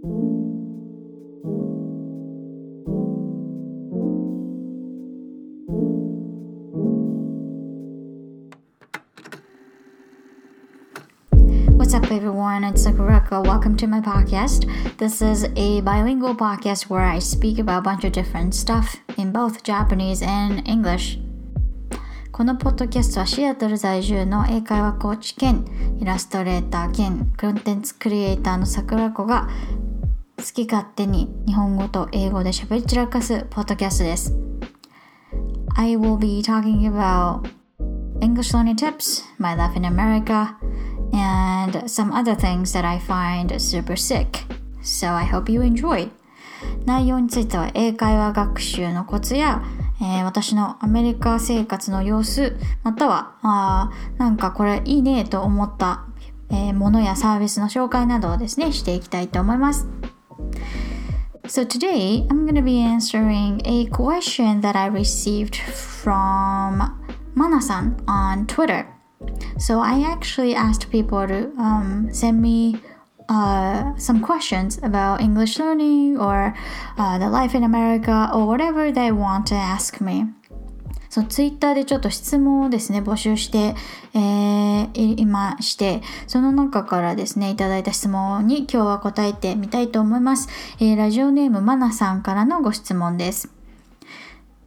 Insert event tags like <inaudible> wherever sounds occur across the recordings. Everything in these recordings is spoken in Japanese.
What's up, everyone? It's Sakurako. Welcome to my podcast. This is a bilingual podcast where I speak about a bunch of different stuff in both Japanese and English. このポッドキャストはシアトル在住の英会話コーチ兼イラストレーター兼コンテンツクリエイターの桜子が 好き勝手に日本語と英語で喋り散らかすポッドキャストです。I will be talking about English learning tips, my life in America, and some other things that I find super sick. So I hope you enjoy. 内容については英会話学習のコツや、えー、私のアメリカ生活の様子、または、あなんかこれいいねと思った、えー、ものやサービスの紹介などをですね、していきたいと思います。So today I'm going to be answering a question that I received from Mana-san on Twitter. So I actually asked people to um, send me uh, some questions about English learning or uh, the life in America or whatever they want to ask me. そう、ツイッターでちょっと質問をですね、募集して、えー、いまして、その中からですね、いただいた質問に今日は答えてみたいと思います。えー、ラジオネームマナさんからのご質問です。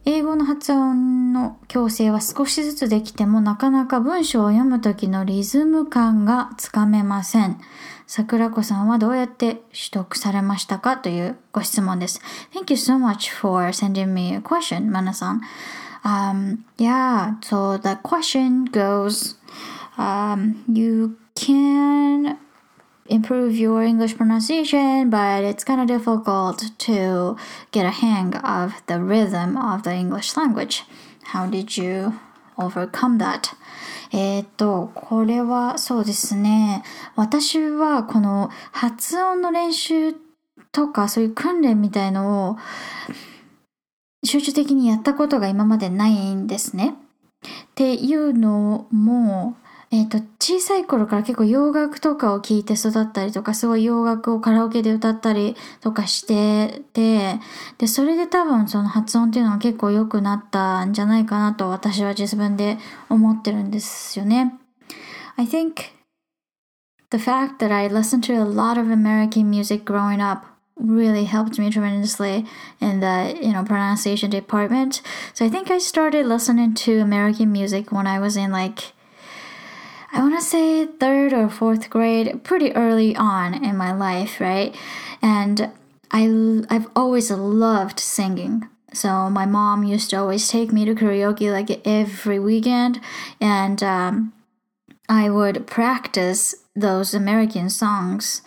英語の発音の矯正は少しずつできてもなかなか文章を読む時のリズム感がつかめません。桜子さんはどうやって取得されましたか？というご質問です。Thank you so much for sending me a question, マナさん。Um, yeah, so the question goes, um, you can improve your English pronunciation, but it's kind of difficult to get a hang of the rhythm of the English language. How did you overcome that? えっと、これはそうですね。私はこの発音の練習とかそういう訓練みたいのを集中的にやったことが今までないんですね。っていうのも、えっ、ー、と、小さい頃から結構洋楽とかを聴いて育ったりとか、すごい洋楽をカラオケで歌ったりとかしてて、で、それで多分その発音っていうのは結構良くなったんじゃないかなと私は自分で思ってるんですよね。I think the fact that I listened to a lot of American music growing up really helped me tremendously in the you know pronunciation department. So I think I started listening to American music when I was in like I want to say third or fourth grade, pretty early on in my life, right? And I I've always loved singing. So my mom used to always take me to karaoke like every weekend, and um, I would practice those American songs.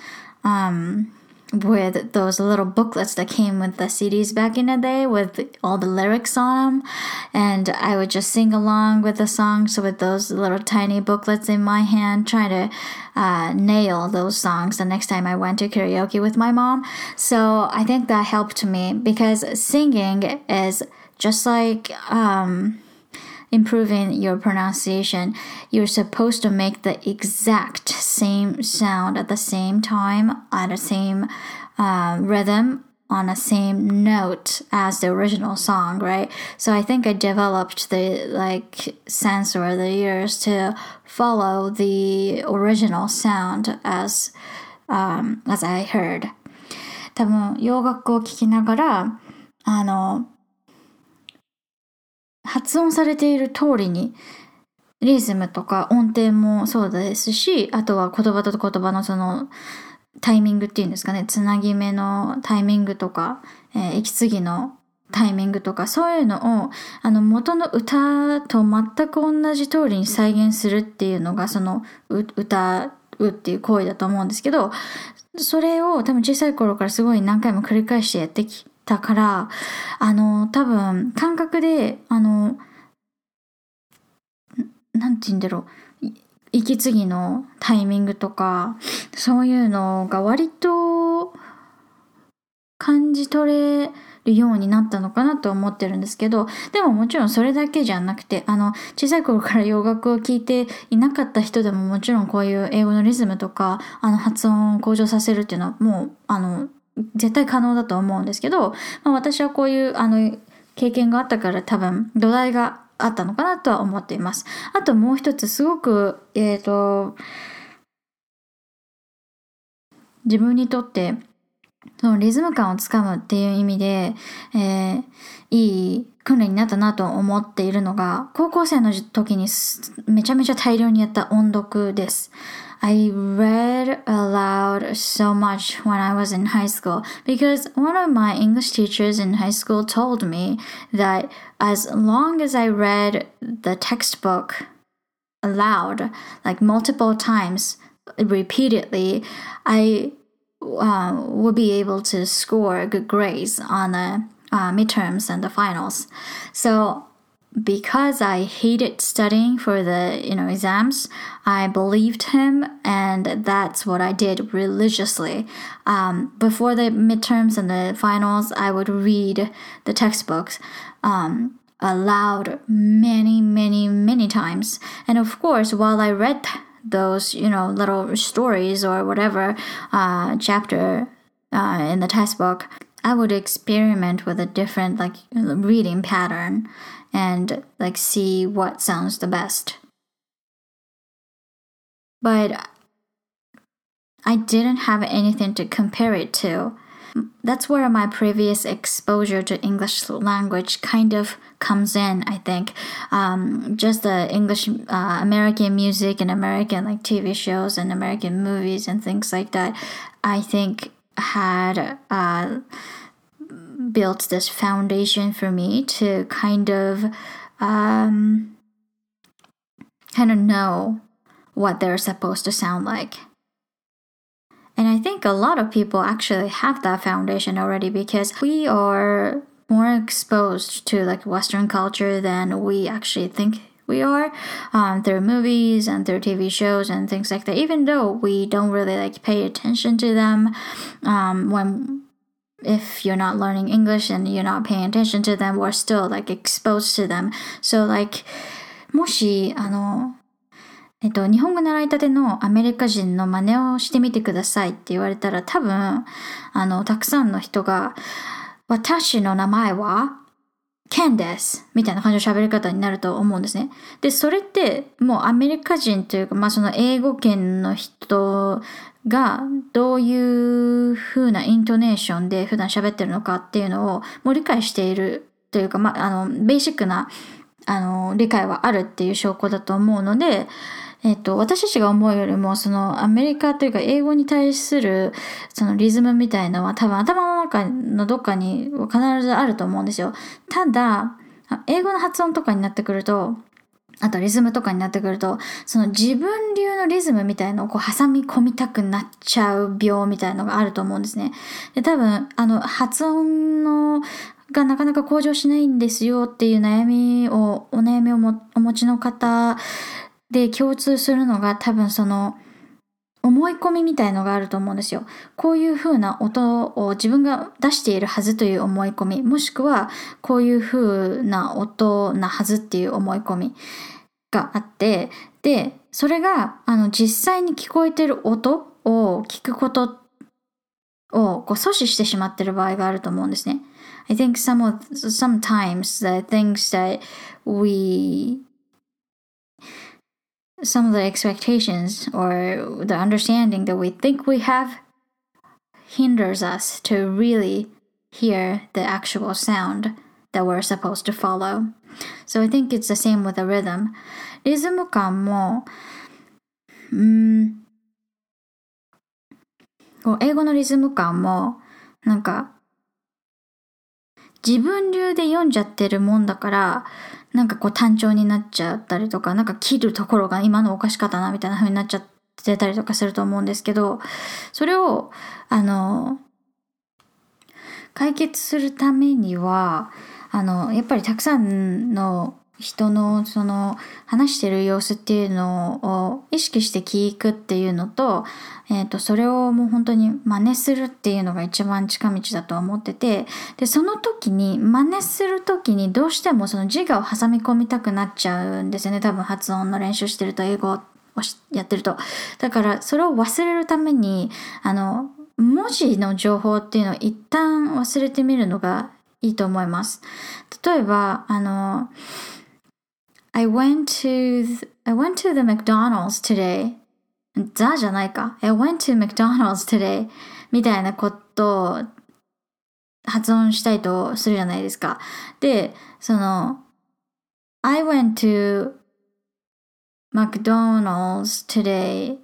Um, with those little booklets that came with the CDs back in the day with all the lyrics on them. And I would just sing along with the songs So with those little tiny booklets in my hand, trying to uh, nail those songs the next time I went to karaoke with my mom. So I think that helped me because singing is just like, um, improving your pronunciation, you're supposed to make the exact same sound at the same time, at the same uh, rhythm, on the same note as the original song, right? So I think I developed the like sense over the years to follow the original sound as um, as I heard. 多分洋楽を聴きながらあの 発音されている通りにリズムとか音程もそうですし、あとは言葉と言葉のそのタイミングっていうんですかね、つなぎ目のタイミングとか、えー、息継ぎのタイミングとか、そういうのを、あの、元の歌と全く同じ通りに再現するっていうのが、その、歌うっていう行為だと思うんですけど、それを多分小さい頃からすごい何回も繰り返してやってきたから、あの、多分、感覚で、あの、なんて言うんだろう、息継ぎのタイミングとか、そういうのが割と感じ取れるようになったのかなと思ってるんですけど、でももちろんそれだけじゃなくて、あの、小さい頃から洋楽を聴いていなかった人でももちろんこういう英語のリズムとか、あの、発音を向上させるっていうのはもう、あの、絶対可能だと思うんですけど、まあ、私はこういうあの経験があったから多分土台があったのかなとは思っています。あともう一つすごく、え、ー、と、自分にとってそのリズム感をつかむっていう意味で、えー、いい訓練になったなと思っているのが、高校生の時にめちゃめちゃ大量にやった音読です。I read aloud so much when I was in high school because one of my English teachers in high school told me that as long as I read the textbook aloud, like multiple times, repeatedly, I uh, will be able to score good grades on the uh, midterms and the finals. So because I hated studying for the you know exams, I believed him, and that's what I did religiously. Um, before the midterms and the finals, I would read the textbooks um, aloud many, many, many times. And of course, while I read those you know little stories or whatever uh, chapter uh, in the textbook, I would experiment with a different like reading pattern and like see what sounds the best. But I didn't have anything to compare it to. That's where my previous exposure to English language kind of comes in, I think. Um, just the English, uh, American music and American like TV shows and American movies and things like that, I think had uh, built this foundation for me to kind of um, kind of know what they're supposed to sound like. And I think a lot of people actually have that foundation already because we are more exposed to like Western culture than we actually think we are um, through movies and through TV shows and things like that. Even though we don't really like pay attention to them um, when if you're not learning English and you're not paying attention to them, we're still like exposed to them. So like もしあのえっと、日本語習いたてのアメリカ人の真似をしてみてくださいって言われたら多分、あの、たくさんの人が、私の名前はケンです。みたいな感じの喋り方になると思うんですね。で、それってもうアメリカ人というか、まあその英語圏の人がどういう風なイントネーションで普段喋ってるのかっていうのをもう理解しているというか、まあ、あの、ベーシックな、あの、理解はあるっていう証拠だと思うので、えっと、私たちが思うよりも、そのアメリカというか英語に対するそのリズムみたいのは多分頭の中のどっかに必ずあると思うんですよ。ただ、英語の発音とかになってくると、あとリズムとかになってくると、その自分流のリズムみたいのをこう挟み込みたくなっちゃう病みたいのがあると思うんですね。で、多分、あの、発音のがなかなか向上しないんですよっていう悩みを、お悩みをお持ちの方で共通するのが多分その、思い込みみたいのがあると思うんですよ。こういう風な音を自分が出しているはずという思い込み、もしくはこういう風な音なはずっていう思い込みがあって、で、それがあの実際に聞こえてる音を聞くことをこう阻止してしまってる場合があると思うんですね。I think some of, sometimes the things that we some of the expectations or the understanding that we think we have hinders us to really hear the actual sound that we're supposed to follow. So I think it's the same with the rhythm. リズム感も、うん、こう英語のリズム感も、なんか、自分流で読んじゃってるもんだから、 なんかこう単調になっちゃったりとか、なんか切るところが今のおかしかったなみたいな風になっちゃってたりとかすると思うんですけど、それを、あの、解決するためには、あの、やっぱりたくさんの人のその話してる様子っていうのを意識して聞くっていうのと、え、ー、と、それをもう本当に真似するっていうのが一番近道だと思ってて、で、その時に、真似する時にどうしてもその自我を挟み込みたくなっちゃうんですよね。多分発音の練習してると英語をやってると。だから、それを忘れるために、あの、文字の情報っていうのを一旦忘れてみるのがいいと思います。例えば、あの、I went to the, I went to the McDonald's today. ザじゃないか。I went to McDonald's today. みたいなことを発音したいとするじゃないですか。で、その、I went to McDonald's today っ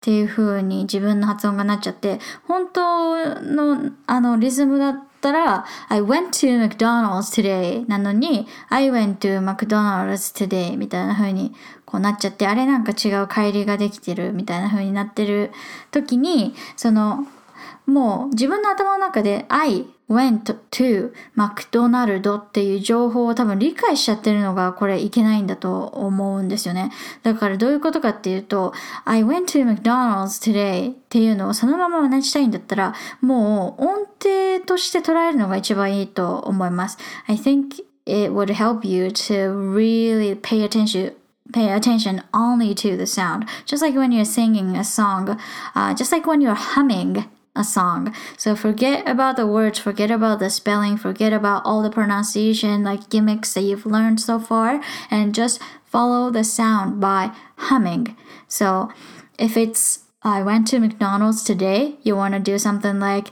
ていう風に自分の発音がなっちゃって、本当のあのリズムだったら、I went to McDonald's today なのに、I went to McDonald's today みたいな風にこうなっちゃって、あれなんか違う帰りができてるみたいな風になってる時に、その、もう自分の頭の中で I went to マクドナルドっていう情報を多分理解しちゃってるのがこれいけないんだと思うんですよね。だからどういうことかっていうと I went to McDonald's today っていうのをそのまま同じたいんだったらもう音程として捉えるのが一番いいと思います。I think it would help you to really pay attention pay attention only to the sound. Just like when you're singing a song, uh, just like when you're humming a song. So forget about the words, forget about the spelling, forget about all the pronunciation like gimmicks that you've learned so far, and just follow the sound by humming. So if it's I went to McDonald's today, you want to do something like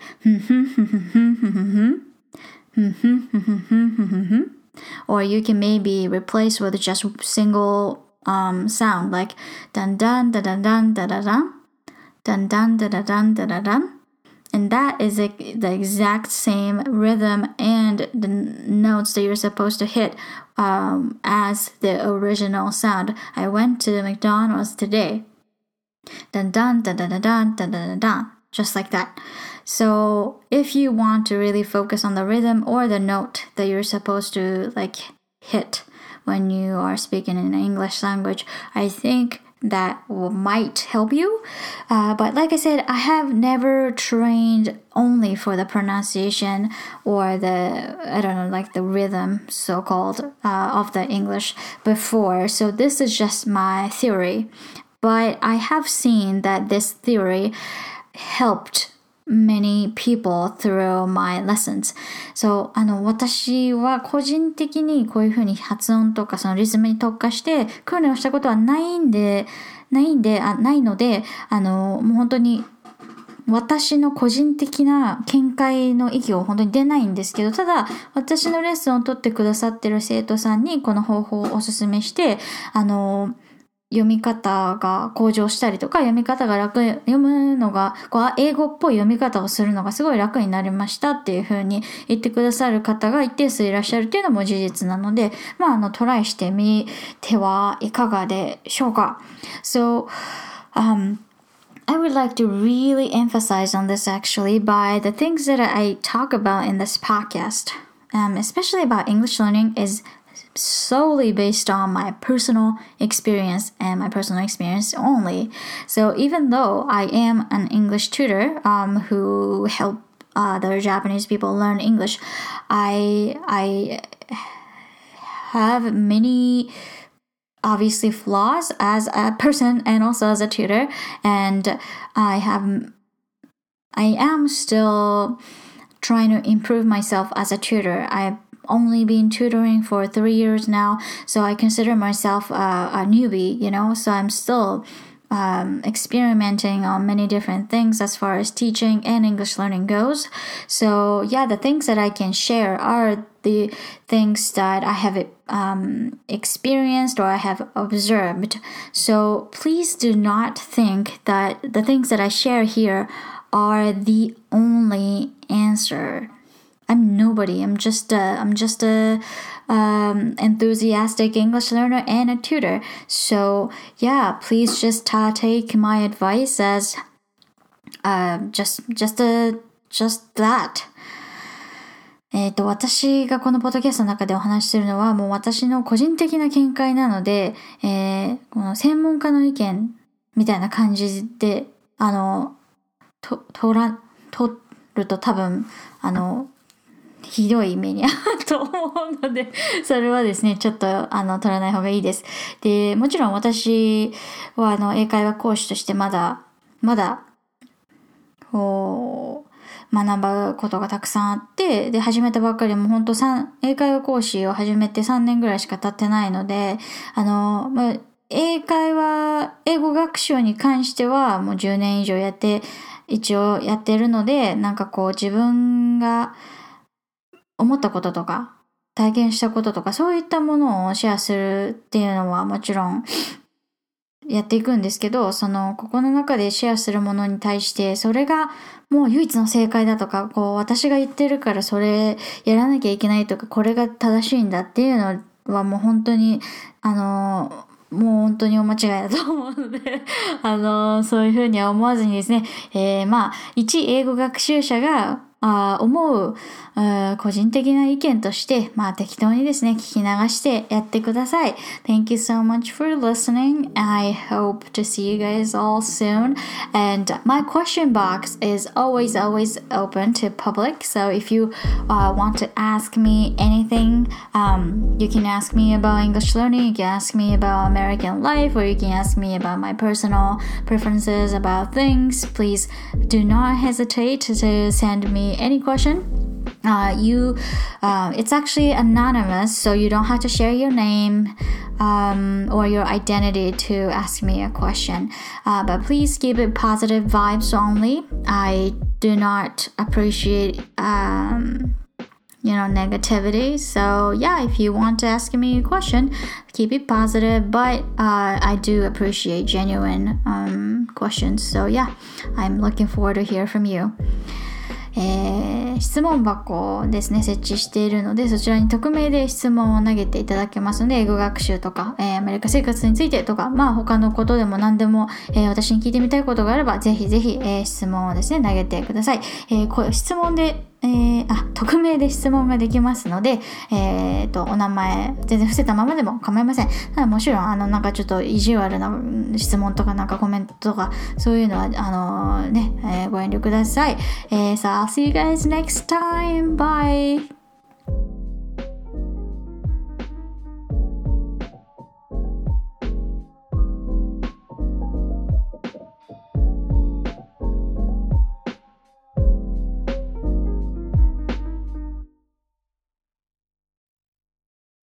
or you can maybe replace with just single um, sound like dun dun da dun dun da dun dun dun da da dun da da dun and that is the exact same rhythm and the notes that you're supposed to hit um, as the original sound. I went to the McDonald's today. Dun dun dun dun dun dun dun dun dun, just like that. So if you want to really focus on the rhythm or the note that you're supposed to like hit when you are speaking in English language, I think that might help you. Uh, but like I said, I have never trained only for the pronunciation or the, I don't know, like the rhythm, so called, uh, of the English before. So this is just my theory. But I have seen that this theory helped many people through my lessons. そう、あの、私は個人的にこういうふうに発音とかそのリズムに特化して訓練をしたことはないんで、ないんで、あないので、あの、もう本当に私の個人的な見解の意義を本当に出ないんですけど、ただ私のレッスンを取ってくださってる生徒さんにこの方法をお勧めして、あの、読み方が向上したりとか、読み方が楽、読むのが、こう、英語っぽい読み方をするのがすごい楽になりましたっていう風に言ってくださる方が一定数いらっしゃるっていうのも事実なので、まあ、あの、トライしてみてはいかがでしょうか。So, um, I would like to really emphasize on this actually by the things that I talk about in this podcast, um, especially about English learning, is solely based on my personal experience and my personal experience only. So even though I am an English tutor um, who help other Japanese people learn English, I I have many obviously flaws as a person and also as a tutor and I have I am still trying to improve myself as a tutor. I only been tutoring for three years now, so I consider myself a, a newbie, you know, so I'm still um, experimenting on many different things as far as teaching and English learning goes. So, yeah, the things that I can share are the things that I have um, experienced or I have observed. So, please do not think that the things that I share here are the only answer I'm nobody. I'm just a, I'm just a um, enthusiastic English learner and a tutor. So yeah, please just uh, take my advice as uh, just just a just that. えっ、と、私がこのポッドキャストの中でお話しするのはもう私の個人的な見解なので、えー、この専門家の意見みたいな感じで、あの、と、とら、取ると多分、あの、ひどい目に遭うと思うので、<laughs> それはですね、ちょっと、あの、取らない方がいいです。で、もちろん私は、あの、英会話講師としてまだ、まだ、こう、学ぶことがたくさんあって、で、始めたばっかりも本当三英会話講師を始めて3年ぐらいしか経ってないので、あの、まあ、英会話、英語学習に関してはもう10年以上やって、一応やってるので、なんかこう自分が思ったこととか、体験したこととか、そういったものをシェアするっていうのはもちろん <sniffs> やっていくんですけど、その、ここの中でシェアするものに対して、それがもう唯一の正解だとか、こう、私が言ってるからそれやらなきゃいけないとか、これが正しいんだっていうのはもう本当に、あの、もう本当にお間違いだと思うので <laughs> あの、そういうふうには思わずにですね、えー、まあ、一英語学習者があ思う個人的な意見として、まあ適当にですね、聞き流してやってください。Thank you so much for listening. I hope to see you guys all soon. And my question box is always, always open to public. So if you uh, want to ask me anything, um, you can ask me about English learning, you can ask me about American life, or you can ask me about my personal preferences about things. Please do not hesitate to send me any question, uh, you uh, it's actually anonymous, so you don't have to share your name um, or your identity to ask me a question. Uh, but please keep it positive vibes only. I do not appreciate. Um, you know negativity so yeah if you want to ask me a question keep it positive but uh, i do appreciate genuine um, questions so yeah i'm looking forward to hear from you えー、質問箱ですね、設置しているので、そちらに匿名で質問を投げていただけますので、英語学習とか、えー、アメリカ生活についてとか、まあ他のことでも何でも、えー、私に聞いてみたいことがあれば、ぜひぜひ、え、質問をですね、投げてください。えー、こう質問でえー、あ、匿名で質問ができますので、えー、と、お名前、全然伏せたままでも構いません。ただもちろん、あの、なんかちょっと意地悪な質問とかなんかコメントとか、そういうのは、あのー、ね、えー、ご遠慮ください。えー、so see you guys next time. Bye!